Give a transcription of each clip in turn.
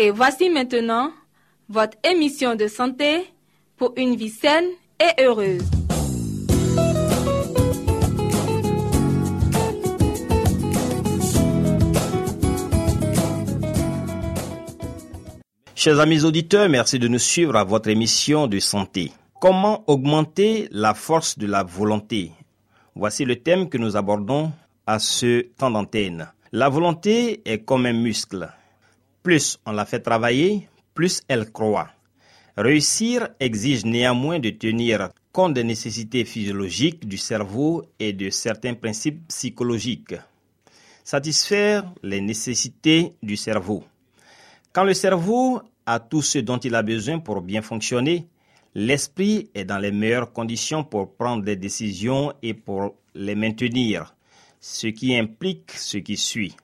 Et voici maintenant votre émission de santé pour une vie saine et heureuse. Chers amis auditeurs, merci de nous suivre à votre émission de santé. Comment augmenter la force de la volonté? Voici le thème que nous abordons à ce temps d'antenne. La volonté est comme un muscle. Plus on la fait travailler, plus elle croît. Réussir exige néanmoins de tenir compte des nécessités physiologiques du cerveau et de certains principes psychologiques. Satisfaire les nécessités du cerveau. Quand le cerveau a tout ce dont il a besoin pour bien fonctionner, l'esprit est dans les meilleures conditions pour prendre des décisions et pour les maintenir, ce qui implique ce qui suit.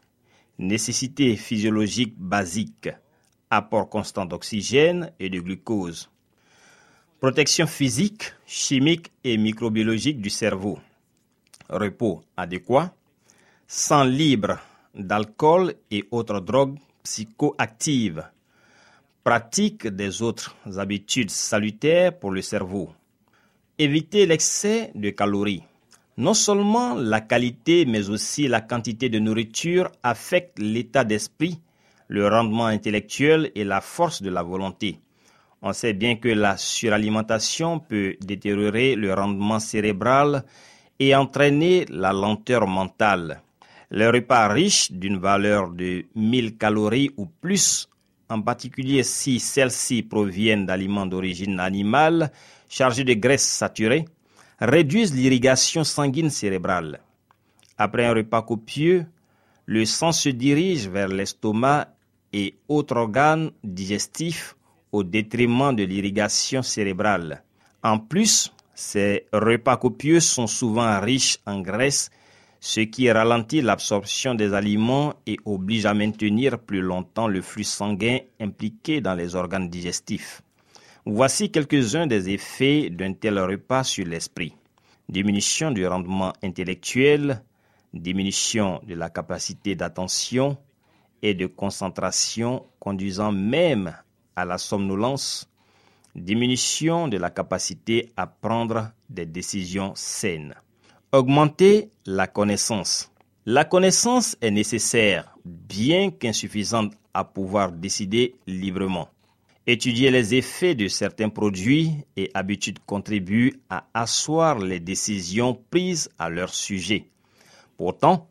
Nécessité physiologique basique, apport constant d'oxygène et de glucose. Protection physique, chimique et microbiologique du cerveau. Repos adéquat. Sang libre d'alcool et autres drogues psychoactives. Pratique des autres habitudes salutaires pour le cerveau. Éviter l'excès de calories. Non seulement la qualité mais aussi la quantité de nourriture affectent l'état d'esprit, le rendement intellectuel et la force de la volonté. On sait bien que la suralimentation peut détériorer le rendement cérébral et entraîner la lenteur mentale. Les repas riches d'une valeur de 1000 calories ou plus, en particulier si celles-ci proviennent d'aliments d'origine animale chargés de graisses saturées, réduisent l'irrigation sanguine cérébrale. Après un repas copieux, le sang se dirige vers l'estomac et autres organes digestifs au détriment de l'irrigation cérébrale. En plus, ces repas copieux sont souvent riches en graisse, ce qui ralentit l'absorption des aliments et oblige à maintenir plus longtemps le flux sanguin impliqué dans les organes digestifs. Voici quelques-uns des effets d'un tel repas sur l'esprit. Diminution du rendement intellectuel, diminution de la capacité d'attention et de concentration conduisant même à la somnolence, diminution de la capacité à prendre des décisions saines. Augmenter la connaissance. La connaissance est nécessaire, bien qu'insuffisante à pouvoir décider librement. Étudier les effets de certains produits et habitudes contribue à asseoir les décisions prises à leur sujet. Pourtant,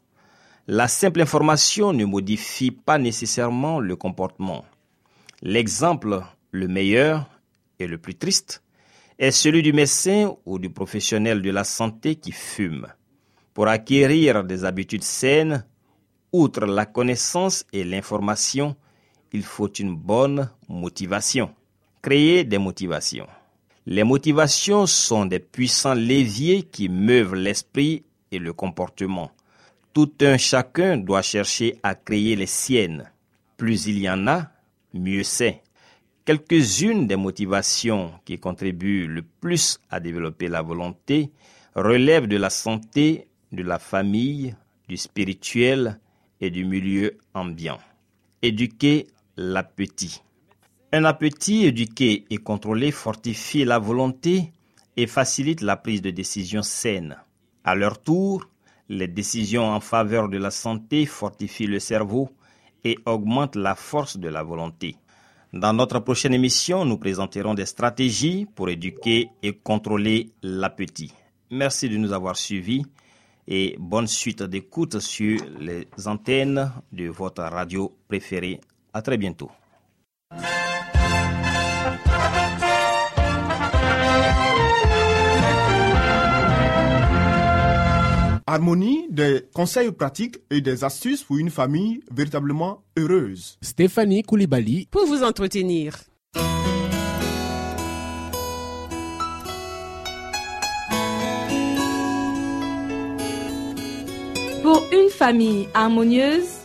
la simple information ne modifie pas nécessairement le comportement. L'exemple le meilleur et le plus triste est celui du médecin ou du professionnel de la santé qui fume. Pour acquérir des habitudes saines, outre la connaissance et l'information, il faut une bonne motivation. Créer des motivations. Les motivations sont des puissants leviers qui meuvent l'esprit et le comportement. Tout un chacun doit chercher à créer les siennes. Plus il y en a, mieux c'est. Quelques-unes des motivations qui contribuent le plus à développer la volonté relèvent de la santé, de la famille, du spirituel et du milieu ambiant. Éduquer l'appétit. Un appétit éduqué et contrôlé fortifie la volonté et facilite la prise de décisions saines. À leur tour, les décisions en faveur de la santé fortifient le cerveau et augmentent la force de la volonté. Dans notre prochaine émission, nous présenterons des stratégies pour éduquer et contrôler l'appétit. Merci de nous avoir suivis et bonne suite d'écoute sur les antennes de votre radio préférée. À très bientôt. Harmonie, des conseils pratiques et des astuces pour une famille véritablement heureuse. Stéphanie Koulibaly pour vous entretenir. Pour une famille harmonieuse,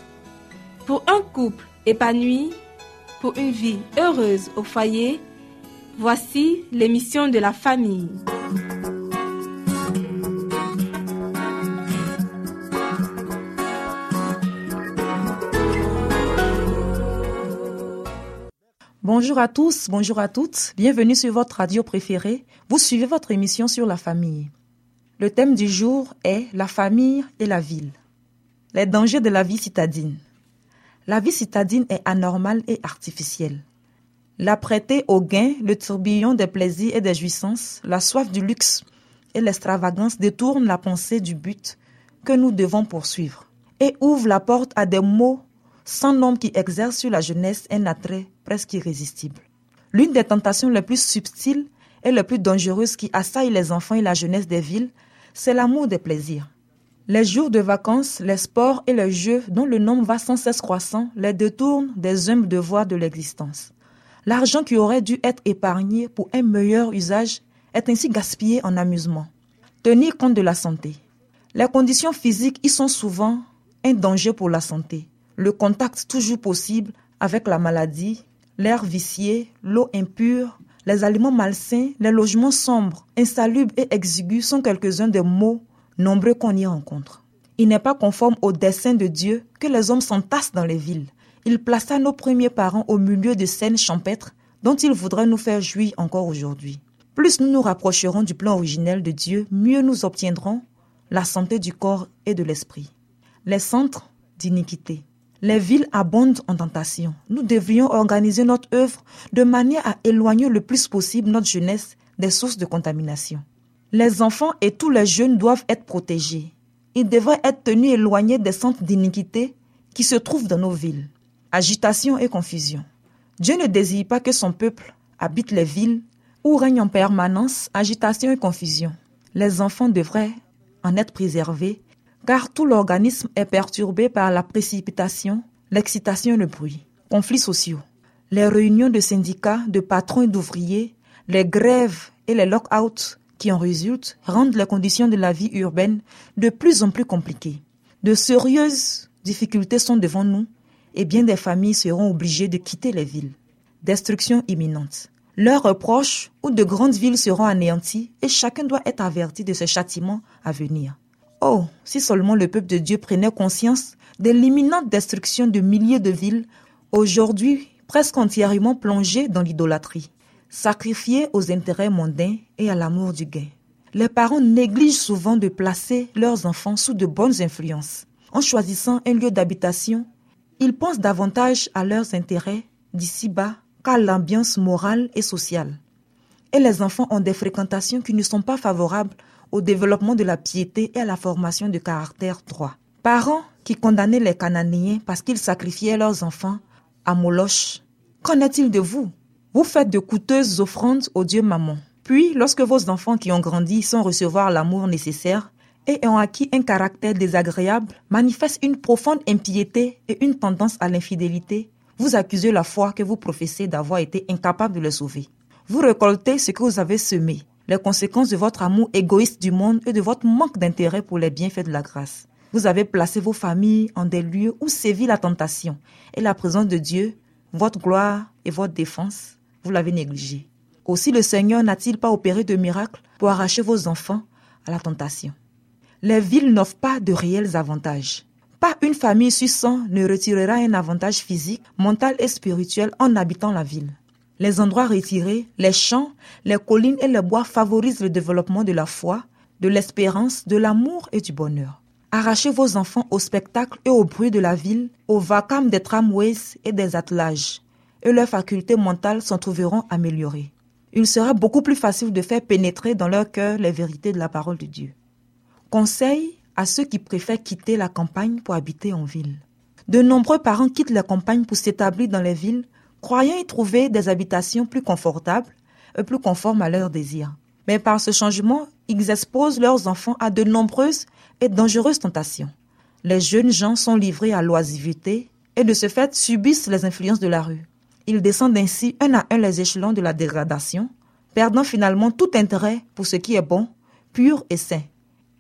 pour un couple épanoui, pour une vie heureuse au foyer, voici l'émission de la famille. Bonjour à tous, bonjour à toutes, bienvenue sur votre radio préférée. Vous suivez votre émission sur la famille. Le thème du jour est la famille et la ville. Les dangers de la vie citadine. La vie citadine est anormale et artificielle. La prêter au gain, le tourbillon des plaisirs et des jouissances, la soif du luxe et l'extravagance détournent la pensée du but que nous devons poursuivre et ouvrent la porte à des mots sans nombre qui exercent sur la jeunesse un attrait presque irrésistible. L'une des tentations les plus subtiles et les plus dangereuses qui assaillent les enfants et la jeunesse des villes, c'est l'amour des plaisirs. Les jours de vacances, les sports et les jeux dont le nombre va sans cesse croissant les détournent des humbles devoirs de l'existence. L'argent qui aurait dû être épargné pour un meilleur usage est ainsi gaspillé en amusement. Tenir compte de la santé. Les conditions physiques y sont souvent un danger pour la santé le contact toujours possible avec la maladie, l'air vicié, l'eau impure, les aliments malsains, les logements sombres, insalubres et exigus sont quelques-uns des mots nombreux qu'on y rencontre. Il n'est pas conforme au dessein de Dieu que les hommes s'entassent dans les villes. Il plaça nos premiers parents au milieu de scènes champêtres dont il voudrait nous faire jouir encore aujourd'hui. Plus nous nous rapprocherons du plan originel de Dieu, mieux nous obtiendrons la santé du corps et de l'esprit. Les centres d'iniquité. Les villes abondent en tentation. Nous devrions organiser notre œuvre de manière à éloigner le plus possible notre jeunesse des sources de contamination. Les enfants et tous les jeunes doivent être protégés. Ils devraient être tenus éloignés des centres d'iniquité qui se trouvent dans nos villes. Agitation et confusion. Dieu ne désire pas que son peuple habite les villes où règne en permanence agitation et confusion. Les enfants devraient en être préservés car tout l'organisme est perturbé par la précipitation, l'excitation et le bruit. Conflits sociaux. Les réunions de syndicats, de patrons et d'ouvriers, les grèves et les lock-outs qui en résultent rendent les conditions de la vie urbaine de plus en plus compliquées. De sérieuses difficultés sont devant nous et bien des familles seront obligées de quitter les villes. Destruction imminente. Leurs proches ou de grandes villes seront anéanties et chacun doit être averti de ce châtiment à venir. Oh, si seulement le peuple de Dieu prenait conscience de l'imminente destruction de milliers de villes, aujourd'hui presque entièrement plongées dans l'idolâtrie, sacrifiées aux intérêts mondains et à l'amour du gain. Les parents négligent souvent de placer leurs enfants sous de bonnes influences. En choisissant un lieu d'habitation, ils pensent davantage à leurs intérêts d'ici-bas qu'à l'ambiance morale et sociale. Et les enfants ont des fréquentations qui ne sont pas favorables au développement de la piété et à la formation de caractère droit. Parents qui condamnaient les Cananéens parce qu'ils sacrifiaient leurs enfants à Moloch. Qu'en est-il de vous? Vous faites de coûteuses offrandes au Dieu Maman. Puis, lorsque vos enfants qui ont grandi sans recevoir l'amour nécessaire et ont acquis un caractère désagréable, manifestent une profonde impiété et une tendance à l'infidélité, vous accusez la foi que vous professez d'avoir été incapable de le sauver. Vous récoltez ce que vous avez semé les conséquences de votre amour égoïste du monde et de votre manque d'intérêt pour les bienfaits de la grâce. Vous avez placé vos familles en des lieux où sévit la tentation et la présence de Dieu, votre gloire et votre défense, vous l'avez négligé. Aussi le Seigneur n'a-t-il pas opéré de miracles pour arracher vos enfants à la tentation Les villes n'offrent pas de réels avantages. Pas une famille sur ne retirera un avantage physique, mental et spirituel en habitant la ville. Les endroits retirés, les champs, les collines et les bois favorisent le développement de la foi, de l'espérance, de l'amour et du bonheur. Arrachez vos enfants au spectacle et au bruit de la ville, au vacarme des tramways et des attelages. Et leurs facultés mentales s'en trouveront améliorées. Il sera beaucoup plus facile de faire pénétrer dans leur cœur les vérités de la parole de Dieu. Conseil à ceux qui préfèrent quitter la campagne pour habiter en ville. De nombreux parents quittent la campagne pour s'établir dans les villes, croyant y trouver des habitations plus confortables et plus conformes à leurs désirs. Mais par ce changement, ils exposent leurs enfants à de nombreuses et dangereuses tentations. Les jeunes gens sont livrés à l'oisiveté et de ce fait subissent les influences de la rue. Ils descendent ainsi un à un les échelons de la dégradation, perdant finalement tout intérêt pour ce qui est bon, pur et sain.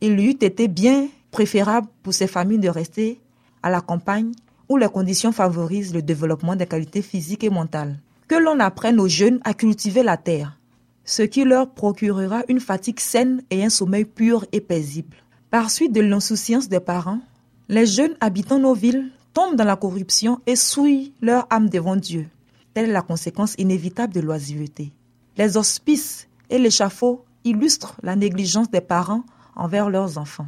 Il lui eût été bien préférable pour ces familles de rester à la campagne où les conditions favorisent le développement des qualités physiques et mentales. Que l'on apprenne aux jeunes à cultiver la terre, ce qui leur procurera une fatigue saine et un sommeil pur et paisible. Par suite de l'insouciance des parents, les jeunes habitant nos villes tombent dans la corruption et souillent leur âme devant Dieu. La conséquence inévitable de l'oisiveté. Les hospices et l'échafaud illustrent la négligence des parents envers leurs enfants.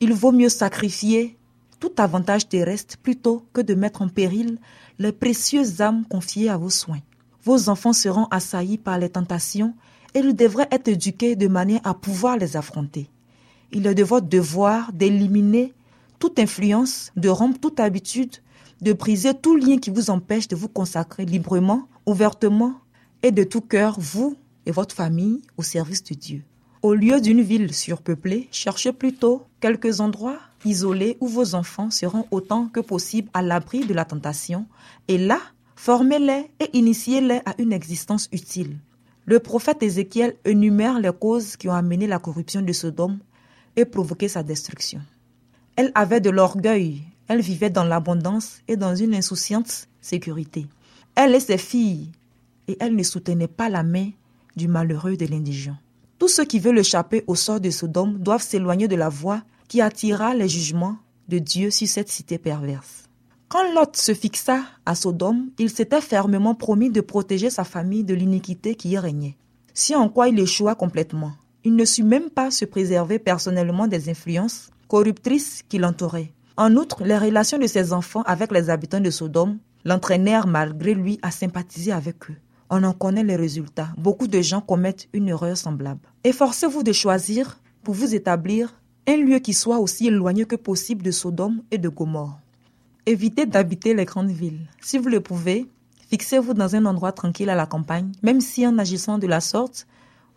Il vaut mieux sacrifier tout avantage terrestre plutôt que de mettre en péril les précieuses âmes confiées à vos soins. Vos enfants seront assaillis par les tentations et ils devraient être éduqués de manière à pouvoir les affronter. Il est de votre devoir d'éliminer toute influence, de rompre toute habitude, de briser tout lien qui vous empêche de vous consacrer librement, ouvertement et de tout cœur, vous et votre famille, au service de Dieu. Au lieu d'une ville surpeuplée, cherchez plutôt quelques endroits isolés où vos enfants seront autant que possible à l'abri de la tentation, et là, formez-les et initiez-les à une existence utile. Le prophète Ézéchiel énumère les causes qui ont amené la corruption de Sodome et provoqué sa destruction. Elle avait de l'orgueil, elle vivait dans l'abondance et dans une insouciante sécurité. Elle et ses filles, et elle ne soutenait pas la main du malheureux de l'indigent. Tous ceux qui veulent échapper au sort de Sodome doivent s'éloigner de la voie qui attira les jugements de Dieu sur cette cité perverse. Quand Lot se fixa à Sodome, il s'était fermement promis de protéger sa famille de l'iniquité qui y régnait. Si en quoi il échoua complètement, il ne sut même pas se préserver personnellement des influences corruptrices qui l'entouraient. En outre, les relations de ses enfants avec les habitants de Sodome l'entraînèrent malgré lui à sympathiser avec eux. On en connaît les résultats. Beaucoup de gens commettent une erreur semblable. Efforcez-vous de choisir pour vous établir un lieu qui soit aussi éloigné que possible de Sodome et de Gomorre. Évitez d'habiter les grandes villes. Si vous le pouvez, fixez-vous dans un endroit tranquille à la campagne, même si en agissant de la sorte,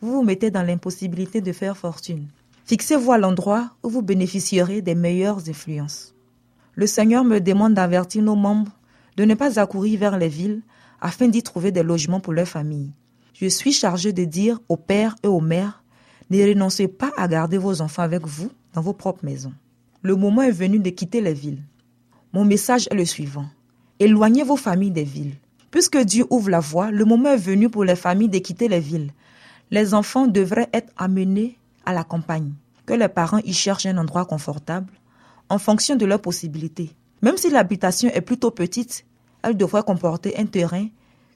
vous vous mettez dans l'impossibilité de faire fortune. Fixez-vous à l'endroit où vous bénéficierez des meilleures influences. Le Seigneur me demande d'avertir nos membres de ne pas accourir vers les villes afin d'y trouver des logements pour leur famille. Je suis chargé de dire aux pères et aux mères ne renoncez pas à garder vos enfants avec vous dans vos propres maisons. Le moment est venu de quitter les villes. Mon message est le suivant. Éloignez vos familles des villes. Puisque Dieu ouvre la voie, le moment est venu pour les familles de quitter les villes. Les enfants devraient être amenés à la campagne, que les parents y cherchent un endroit confortable, en fonction de leurs possibilités. Même si l'habitation est plutôt petite, elle devrait comporter un terrain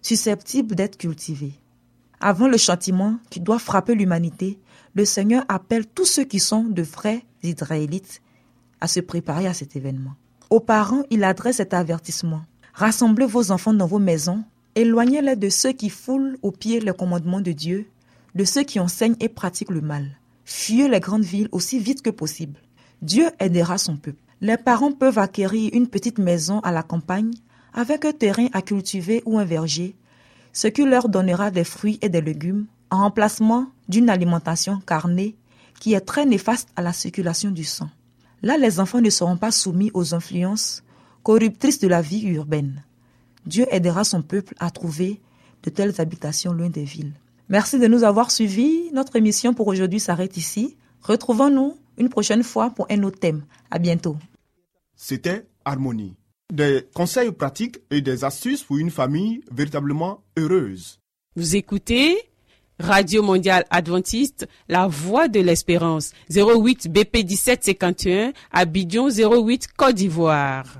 susceptible d'être cultivé. Avant le châtiment qui doit frapper l'humanité, le Seigneur appelle tous ceux qui sont de vrais Israélites à se préparer à cet événement. Aux parents, il adresse cet avertissement. Rassemblez vos enfants dans vos maisons, éloignez-les de ceux qui foulent aux pieds les commandements de Dieu, de ceux qui enseignent et pratiquent le mal. Fuyez les grandes villes aussi vite que possible. Dieu aidera son peuple. Les parents peuvent acquérir une petite maison à la campagne avec un terrain à cultiver ou un verger, ce qui leur donnera des fruits et des légumes en remplacement d'une alimentation carnée qui est très néfaste à la circulation du sang. Là, les enfants ne seront pas soumis aux influences corruptrices de la vie urbaine. Dieu aidera son peuple à trouver de telles habitations loin des villes. Merci de nous avoir suivis. Notre émission pour aujourd'hui s'arrête ici. Retrouvons-nous une prochaine fois pour un autre thème. À bientôt. C'était Harmonie. Des conseils pratiques et des astuces pour une famille véritablement heureuse. Vous écoutez Radio Mondiale Adventiste, La Voix de l'Espérance, 08 BP 1751, Abidjan 08 Côte d'Ivoire.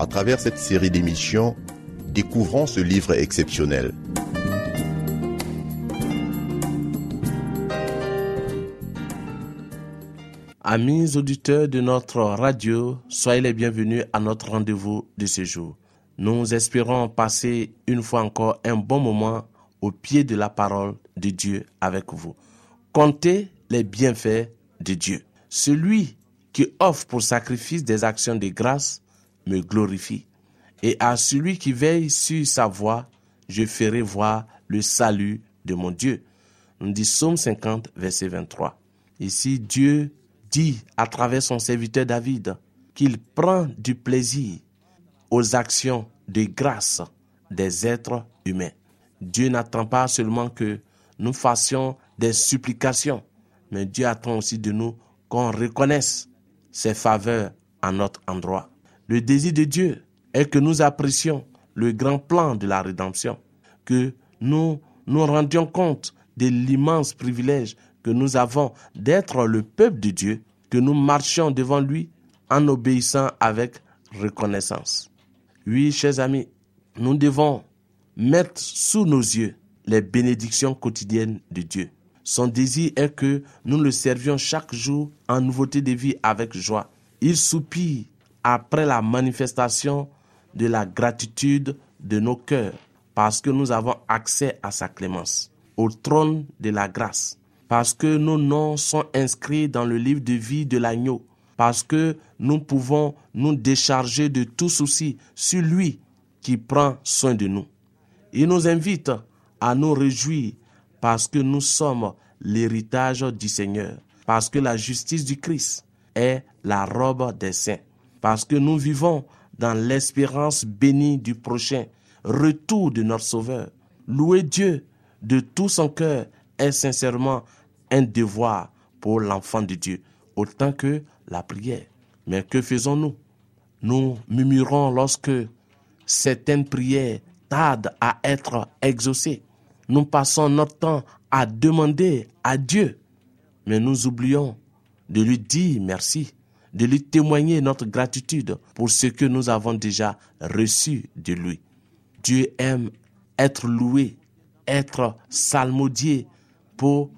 À travers cette série d'émissions, découvrons ce livre exceptionnel. Amis auditeurs de notre radio, soyez les bienvenus à notre rendez-vous de ce jour. Nous espérons passer une fois encore un bon moment au pied de la parole de Dieu avec vous. Comptez les bienfaits de Dieu. Celui qui offre pour sacrifice des actions de grâce me glorifie. Et à celui qui veille sur sa voie, je ferai voir le salut de mon Dieu. Nous dit Psaume 50, verset 23. Ici, Dieu dit à travers son serviteur David qu'il prend du plaisir aux actions de grâce des êtres humains. Dieu n'attend pas seulement que nous fassions des supplications, mais Dieu attend aussi de nous qu'on reconnaisse ses faveurs à notre endroit. Le désir de Dieu est que nous apprécions le grand plan de la rédemption, que nous nous rendions compte de l'immense privilège que nous avons d'être le peuple de Dieu, que nous marchions devant lui en obéissant avec reconnaissance. Oui, chers amis, nous devons mettre sous nos yeux les bénédictions quotidiennes de Dieu. Son désir est que nous le servions chaque jour en nouveauté de vie avec joie. Il soupire après la manifestation de la gratitude de nos cœurs, parce que nous avons accès à sa clémence, au trône de la grâce, parce que nos noms sont inscrits dans le livre de vie de l'agneau, parce que nous pouvons nous décharger de tout souci sur lui qui prend soin de nous. Il nous invite à nous réjouir parce que nous sommes l'héritage du Seigneur, parce que la justice du Christ est la robe des saints parce que nous vivons dans l'espérance bénie du prochain retour de notre Sauveur. Louer Dieu de tout son cœur est sincèrement un devoir pour l'enfant de Dieu, autant que la prière. Mais que faisons-nous? Nous murmurons lorsque certaines prières tardent à être exaucées. Nous passons notre temps à demander à Dieu, mais nous oublions de lui dire merci de lui témoigner notre gratitude pour ce que nous avons déjà reçu de lui. Dieu aime être loué, être salmodié pour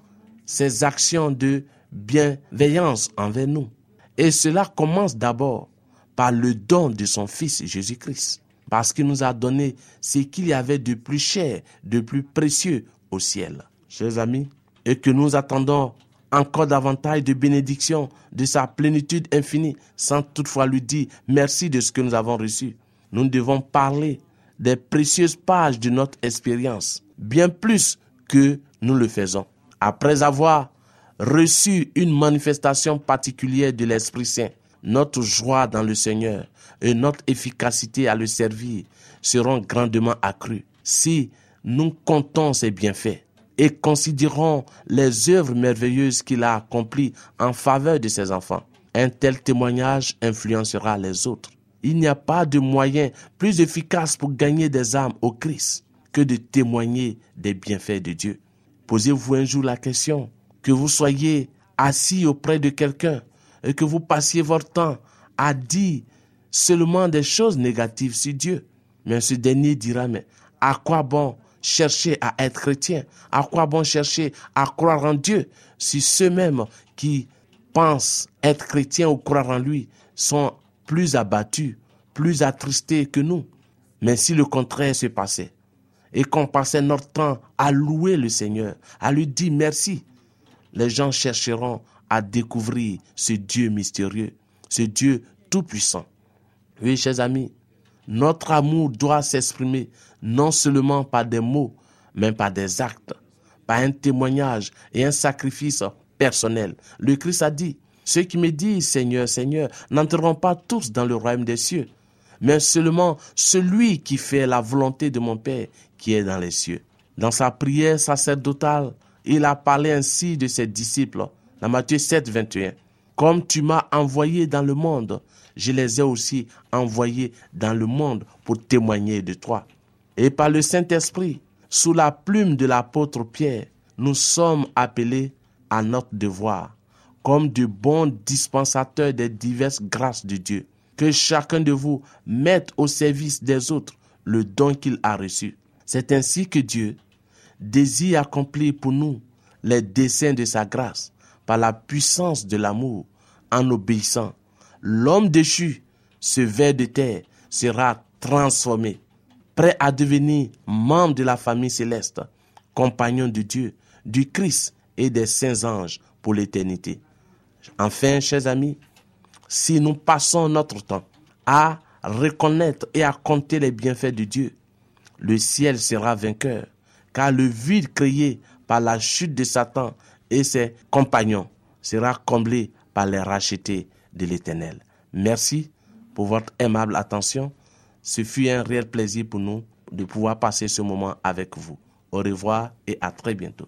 ses actions de bienveillance envers nous. Et cela commence d'abord par le don de son Fils Jésus-Christ, parce qu'il nous a donné ce qu'il y avait de plus cher, de plus précieux au ciel. Chers amis, et que nous attendons encore davantage de bénédictions de sa plénitude infinie, sans toutefois lui dire merci de ce que nous avons reçu. Nous devons parler des précieuses pages de notre expérience, bien plus que nous le faisons. Après avoir reçu une manifestation particulière de l'Esprit Saint, notre joie dans le Seigneur et notre efficacité à le servir seront grandement accrues si nous comptons ses bienfaits et considérons les œuvres merveilleuses qu'il a accomplies en faveur de ses enfants. Un tel témoignage influencera les autres. Il n'y a pas de moyen plus efficace pour gagner des âmes au Christ que de témoigner des bienfaits de Dieu. Posez-vous un jour la question, que vous soyez assis auprès de quelqu'un et que vous passiez votre temps à dire seulement des choses négatives sur Dieu. Mais ce dernier dira, mais à quoi bon chercher à être chrétien À quoi bon chercher à croire en Dieu si ceux-mêmes qui pensent être chrétiens ou croire en lui sont plus abattus, plus attristés que nous? Mais si le contraire se passait et qu'on passait notre temps à louer le Seigneur, à lui dire merci, les gens chercheront à découvrir ce Dieu mystérieux, ce Dieu tout-puissant. Oui, chers amis, notre amour doit s'exprimer non seulement par des mots, mais par des actes, par un témoignage et un sacrifice personnel. Le Christ a dit, ceux qui me disent Seigneur, Seigneur, n'entreront pas tous dans le royaume des cieux, mais seulement celui qui fait la volonté de mon Père qui est dans les cieux. Dans sa prière sacerdotale, il a parlé ainsi de ses disciples, dans Matthieu 7, 21. Comme tu m'as envoyé dans le monde, je les ai aussi envoyés dans le monde pour témoigner de toi. Et par le Saint-Esprit, sous la plume de l'apôtre Pierre, nous sommes appelés à notre devoir, comme de bons dispensateurs des diverses grâces de Dieu. Que chacun de vous mette au service des autres le don qu'il a reçu. C'est ainsi que Dieu désire accomplir pour nous les desseins de sa grâce par la puissance de l'amour en obéissant. L'homme déchu, ce ver de terre, sera transformé, prêt à devenir membre de la famille céleste, compagnon de Dieu, du Christ et des saints anges pour l'éternité. Enfin, chers amis, si nous passons notre temps à reconnaître et à compter les bienfaits de Dieu, le ciel sera vainqueur, car le vide créé par la chute de Satan et ses compagnons sera comblé par les rachetés de l'Éternel. Merci pour votre aimable attention. Ce fut un réel plaisir pour nous de pouvoir passer ce moment avec vous. Au revoir et à très bientôt.